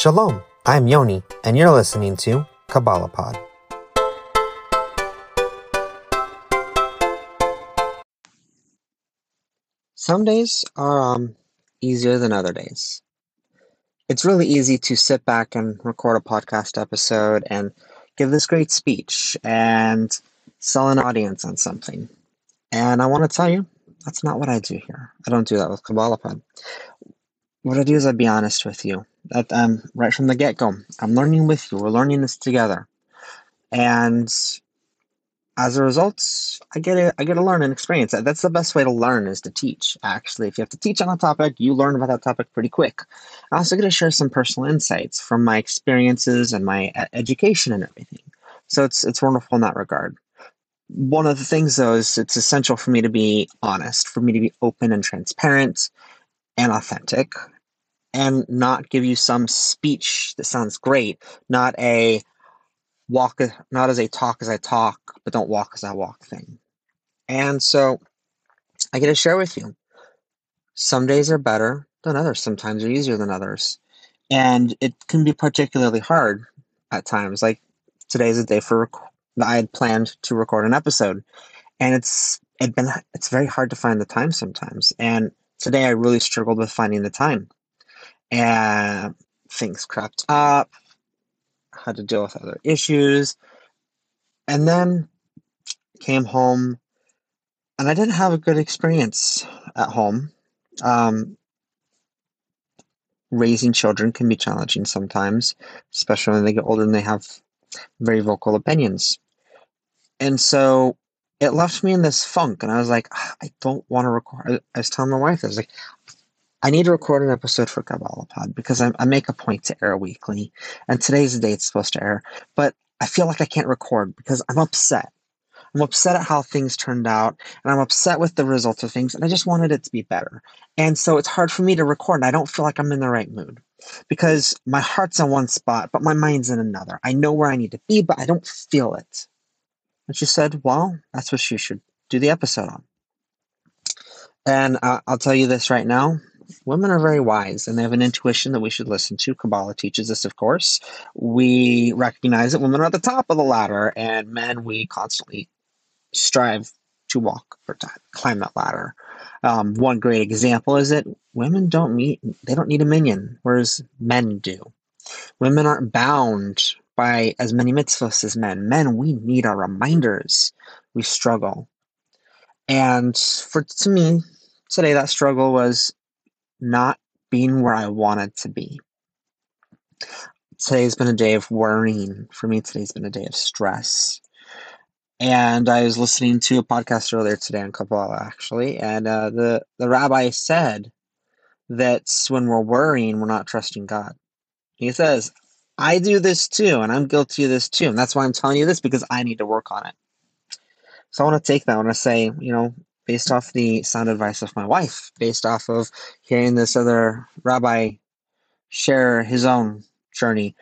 Shalom, I'm Yoni, and you're listening to Kabbalah Pod. Some days are um, easier than other days. It's really easy to sit back and record a podcast episode and give this great speech and sell an audience on something. And I want to tell you, that's not what I do here. I don't do that with Kabbalah Pod. What I do is I be honest with you. That um, right from the get go, I'm learning with you. We're learning this together, and as a result, I get to I get to learn and experience. That's the best way to learn is to teach. Actually, if you have to teach on a topic, you learn about that topic pretty quick. I also get to share some personal insights from my experiences and my education and everything. So it's it's wonderful in that regard. One of the things though is it's essential for me to be honest, for me to be open and transparent and authentic and not give you some speech that sounds great, not a walk not as a talk as I talk, but don't walk as I walk thing. And so I get to share with you. Some days are better than others, sometimes are easier than others. And it can be particularly hard at times. Like today's a day for rec- I had planned to record an episode. And it's it been it's very hard to find the time sometimes. And today I really struggled with finding the time. And things crept up, had to deal with other issues, and then came home and I didn't have a good experience at home. Um, raising children can be challenging sometimes, especially when they get older and they have very vocal opinions. And so it left me in this funk, and I was like, ah, I don't want to record. I was telling my wife, I was like, need to record an episode for Kabbalah Pod because I, I make a point to air weekly, and today's the day it's supposed to air. But I feel like I can't record because I'm upset. I'm upset at how things turned out, and I'm upset with the results of things, and I just wanted it to be better. And so it's hard for me to record, and I don't feel like I'm in the right mood because my heart's in one spot, but my mind's in another. I know where I need to be, but I don't feel it. And she said, Well, that's what you should do the episode on. And uh, I'll tell you this right now women are very wise and they have an intuition that we should listen to. Kabbalah teaches this, of course. We recognize that women are at the top of the ladder, and men, we constantly strive to walk or to climb that ladder. Um, one great example is that women don't meet, they don't need a minyan, whereas men do. Women aren't bound by as many mitzvahs as men. Men, we need our reminders. We struggle. And for to me, today that struggle was not being where I wanted to be. Today's been a day of worrying. For me, today's been a day of stress. And I was listening to a podcast earlier today on Kabbalah, actually, and uh, the, the rabbi said that when we're worrying, we're not trusting God. He says, I do this too, and I'm guilty of this too. And that's why I'm telling you this because I need to work on it. So I want to take that. I want to say, you know, based off the sound advice of my wife, based off of hearing this other rabbi share his own journey.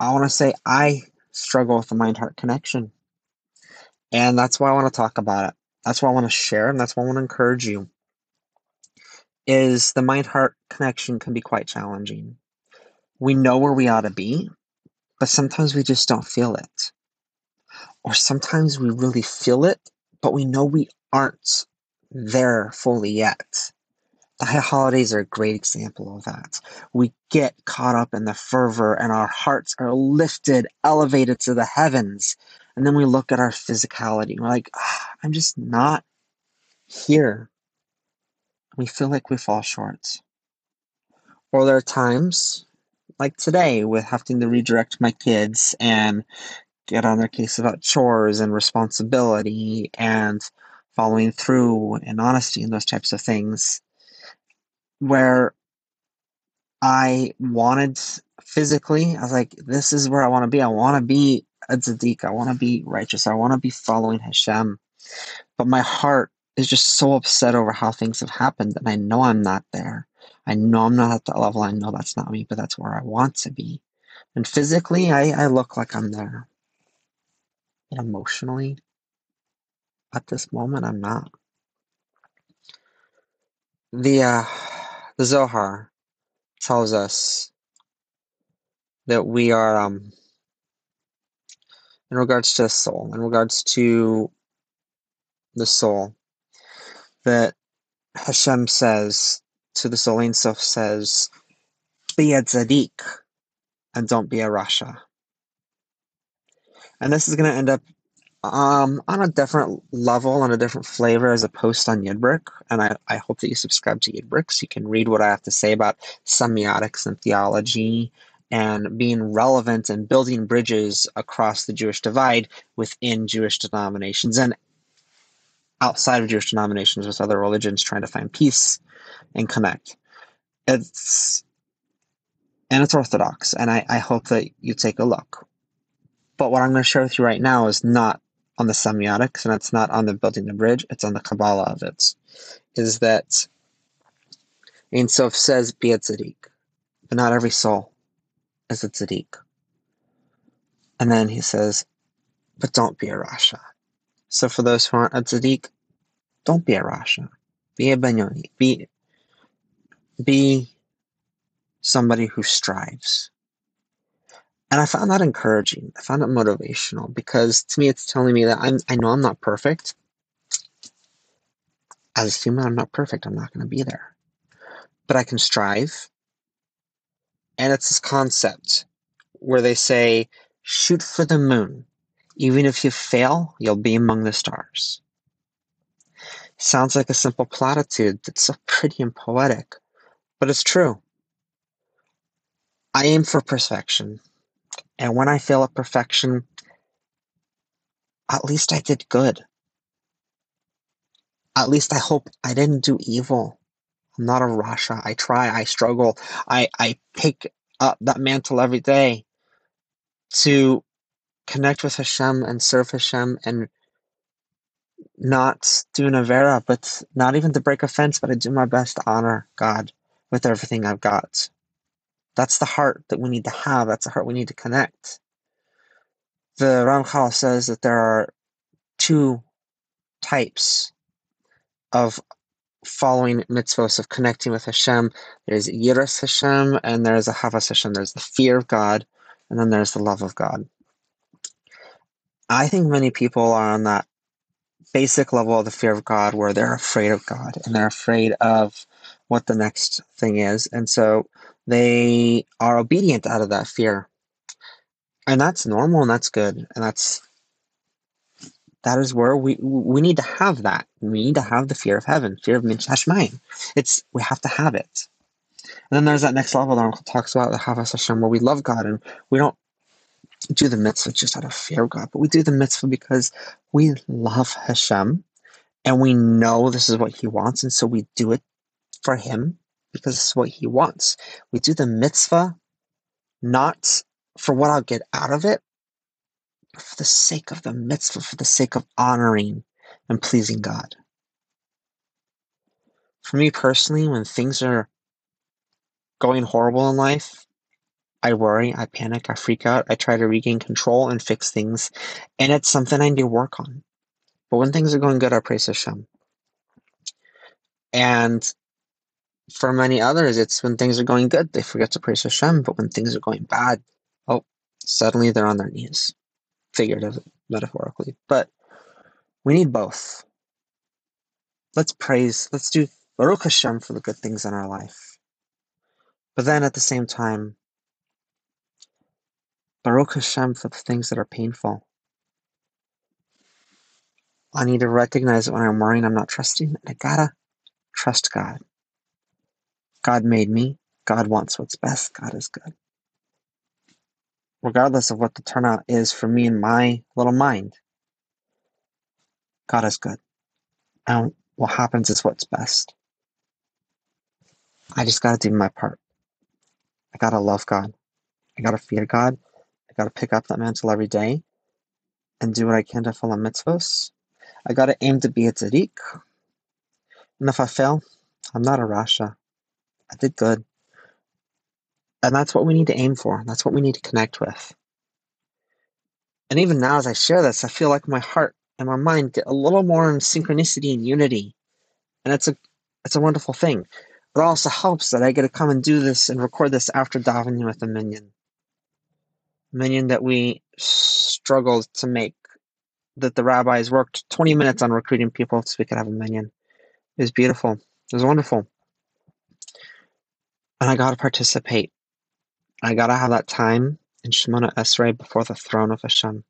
I want to say I struggle with the mind heart connection. And that's why I want to talk about it. That's why I want to share, and that's why I want to encourage you. Is the mind heart connection can be quite challenging. We know where we ought to be, but sometimes we just don't feel it. Or sometimes we really feel it, but we know we aren't there fully yet. The holidays are a great example of that. We get caught up in the fervor and our hearts are lifted, elevated to the heavens. And then we look at our physicality and we're like, oh, I'm just not here. We feel like we fall short. Or there are times, like today, with having to redirect my kids and get on their case about chores and responsibility and following through and honesty and those types of things where I wanted physically, I was like, this is where I want to be. I want to be a tzaddik. I want to be righteous. I want to be following Hashem. But my heart is just so upset over how things have happened. And I know I'm not there. I know I'm not at that level. I know that's not me, but that's where I want to be. And physically, I, I look like I'm there. Emotionally, at this moment, I'm not. The uh, the Zohar tells us that we are um, in regards to the soul, in regards to the soul, that Hashem says to the soul, Ein Sof says, be a tzaddik and don't be a rasha. And this is going to end up um, on a different level, and a different flavor as a post on Yidbrick. And I, I hope that you subscribe to Yidbrick so you can read what I have to say about semiotics and theology and being relevant and building bridges across the Jewish divide within Jewish denominations and outside of Jewish denominations with other religions trying to find peace and connect. It's and it's orthodox, and I, I hope that you take a look. But what I'm going to share with you right now is not on the semiotics and it's not on the building the bridge, it's on the Kabbalah of it. Is that Ein Sof says be a tzaddik, but not every soul is a tzaddik. And then he says, but don't be a rasha. So for those who aren't a tzaddik, don't be a rasha. Be a beinoni. Be be somebody who strives. And I found that encouraging. I found it motivational because to me, it's telling me that I'm, I know I'm not perfect. As a human, I'm not perfect. I'm not going to be there. But I can strive. And it's this concept where they say, shoot for the moon. Even if you fail, you'll be among the stars. Sounds like a simple platitude that's so pretty and poetic, but it's true. I aim for perfection. And when I fail at perfection, at least I did good. At least I hope I didn't do evil. I'm not a Rasha. I try, I struggle, I, I pick up that mantle every day to connect with Hashem and serve Hashem and not do an Avera, but not even to break a fence, but I do my best to honor God with everything I've got. That's the heart that we need to have. That's the heart we need to connect. The Ramchal says that there are two types of following mitzvahs of connecting with Hashem. There's Yiras Hashem and there's Ahavas Hashem. There's the fear of God and then there's the love of God. I think many people are on that basic level of the fear of God where they're afraid of God and they're afraid of what the next thing is. And so they are obedient out of that fear. And that's normal and that's good. And that's that is where we we need to have that. We need to have the fear of heaven, fear of Hashmayim. It's we have to have it. And then there's that next level that Uncle talks about the Havas Hashem, where we love God and we don't do the mitzvah just out of fear of God, but we do the mitzvah because we love Hashem and we know this is what He wants, and so we do it for Him because it's what he wants. We do the mitzvah not for what I'll get out of it, but for the sake of the mitzvah, for the sake of honoring and pleasing God. For me personally, when things are going horrible in life, I worry, I panic, I freak out, I try to regain control and fix things, and it's something I need to work on. But when things are going good, I praise Hashem. And for many others, it's when things are going good, they forget to praise Hashem. But when things are going bad, oh, suddenly they're on their knees, figuratively, metaphorically. But we need both. Let's praise, let's do Baruch Hashem for the good things in our life. But then at the same time, Baruch Hashem for the things that are painful. I need to recognize that when I'm worrying, I'm not trusting. I gotta trust God. God made me. God wants what's best. God is good. Regardless of what the turnout is for me in my little mind, God is good. And what happens is what's best. I just got to do my part. I got to love God. I got to fear God. I got to pick up that mantle every day and do what I can to follow mitzvahs. I got to aim to be a tzaddik. And if I fail, I'm not a rasha. I did good. And that's what we need to aim for. That's what we need to connect with. And even now, as I share this, I feel like my heart and my mind get a little more in synchronicity and unity. And it's a it's a wonderful thing. It also helps that I get to come and do this and record this after davening with a minyan. minion that we struggled to make, that the rabbis worked 20 minutes on recruiting people so we could have a minyan. It was beautiful. It was wonderful. And I got to participate. I got to have that time in Shemona Esrei before the throne of Hashem.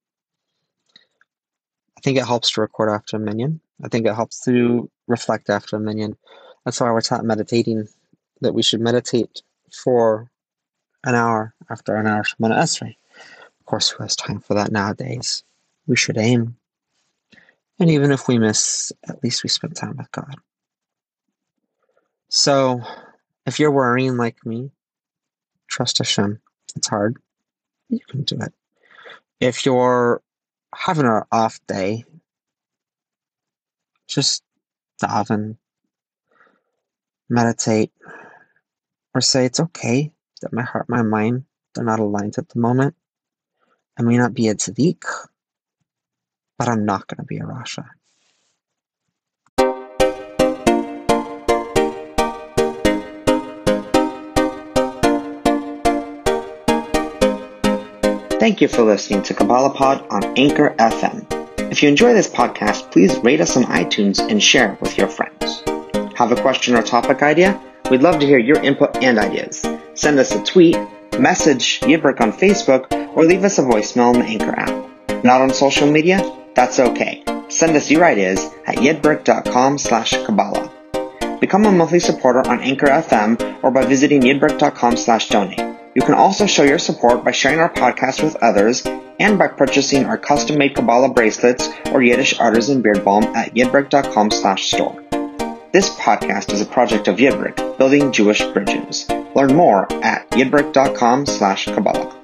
I think it helps to record after a minyan. I think it helps to reflect after a minyan. That's why we're taught meditating, that we should meditate for an hour after an hour Shemona Esrei. Of course, who has time for that nowadays? We should aim. And even if we miss, at least we spend time with God. So, if you're worrying like me, trust Hashem. It's hard. You can do it. If you're having an off day, just daven, meditate, or say it's okay that my heart, my mind, they're not aligned at the moment. I may not be a tzaddik, but I'm not going to be a Rasha. Thank you for listening to Kabbalah Pod on Anchor FM. If you enjoy this podcast, please rate us on iTunes and share it with your friends. Have a question or topic idea? We'd love to hear your input and ideas. Send us a tweet, message Yidbrick on Facebook, or leave us a voicemail on the Anchor app. Not on social media? That's okay. Send us your ideas at yidbrick.com slash Kabbalah. Become a monthly supporter on Anchor FM or by visiting yidbrick.com slash donate. You can also show your support by sharing our podcast with others and by purchasing our custom-made Kabbalah bracelets or Yiddish artisan beard balm at yidbrick.com slash store. This podcast is a project of Yidbrick, building Jewish bridges. Learn more at yidbrick.com slash Kabbalah.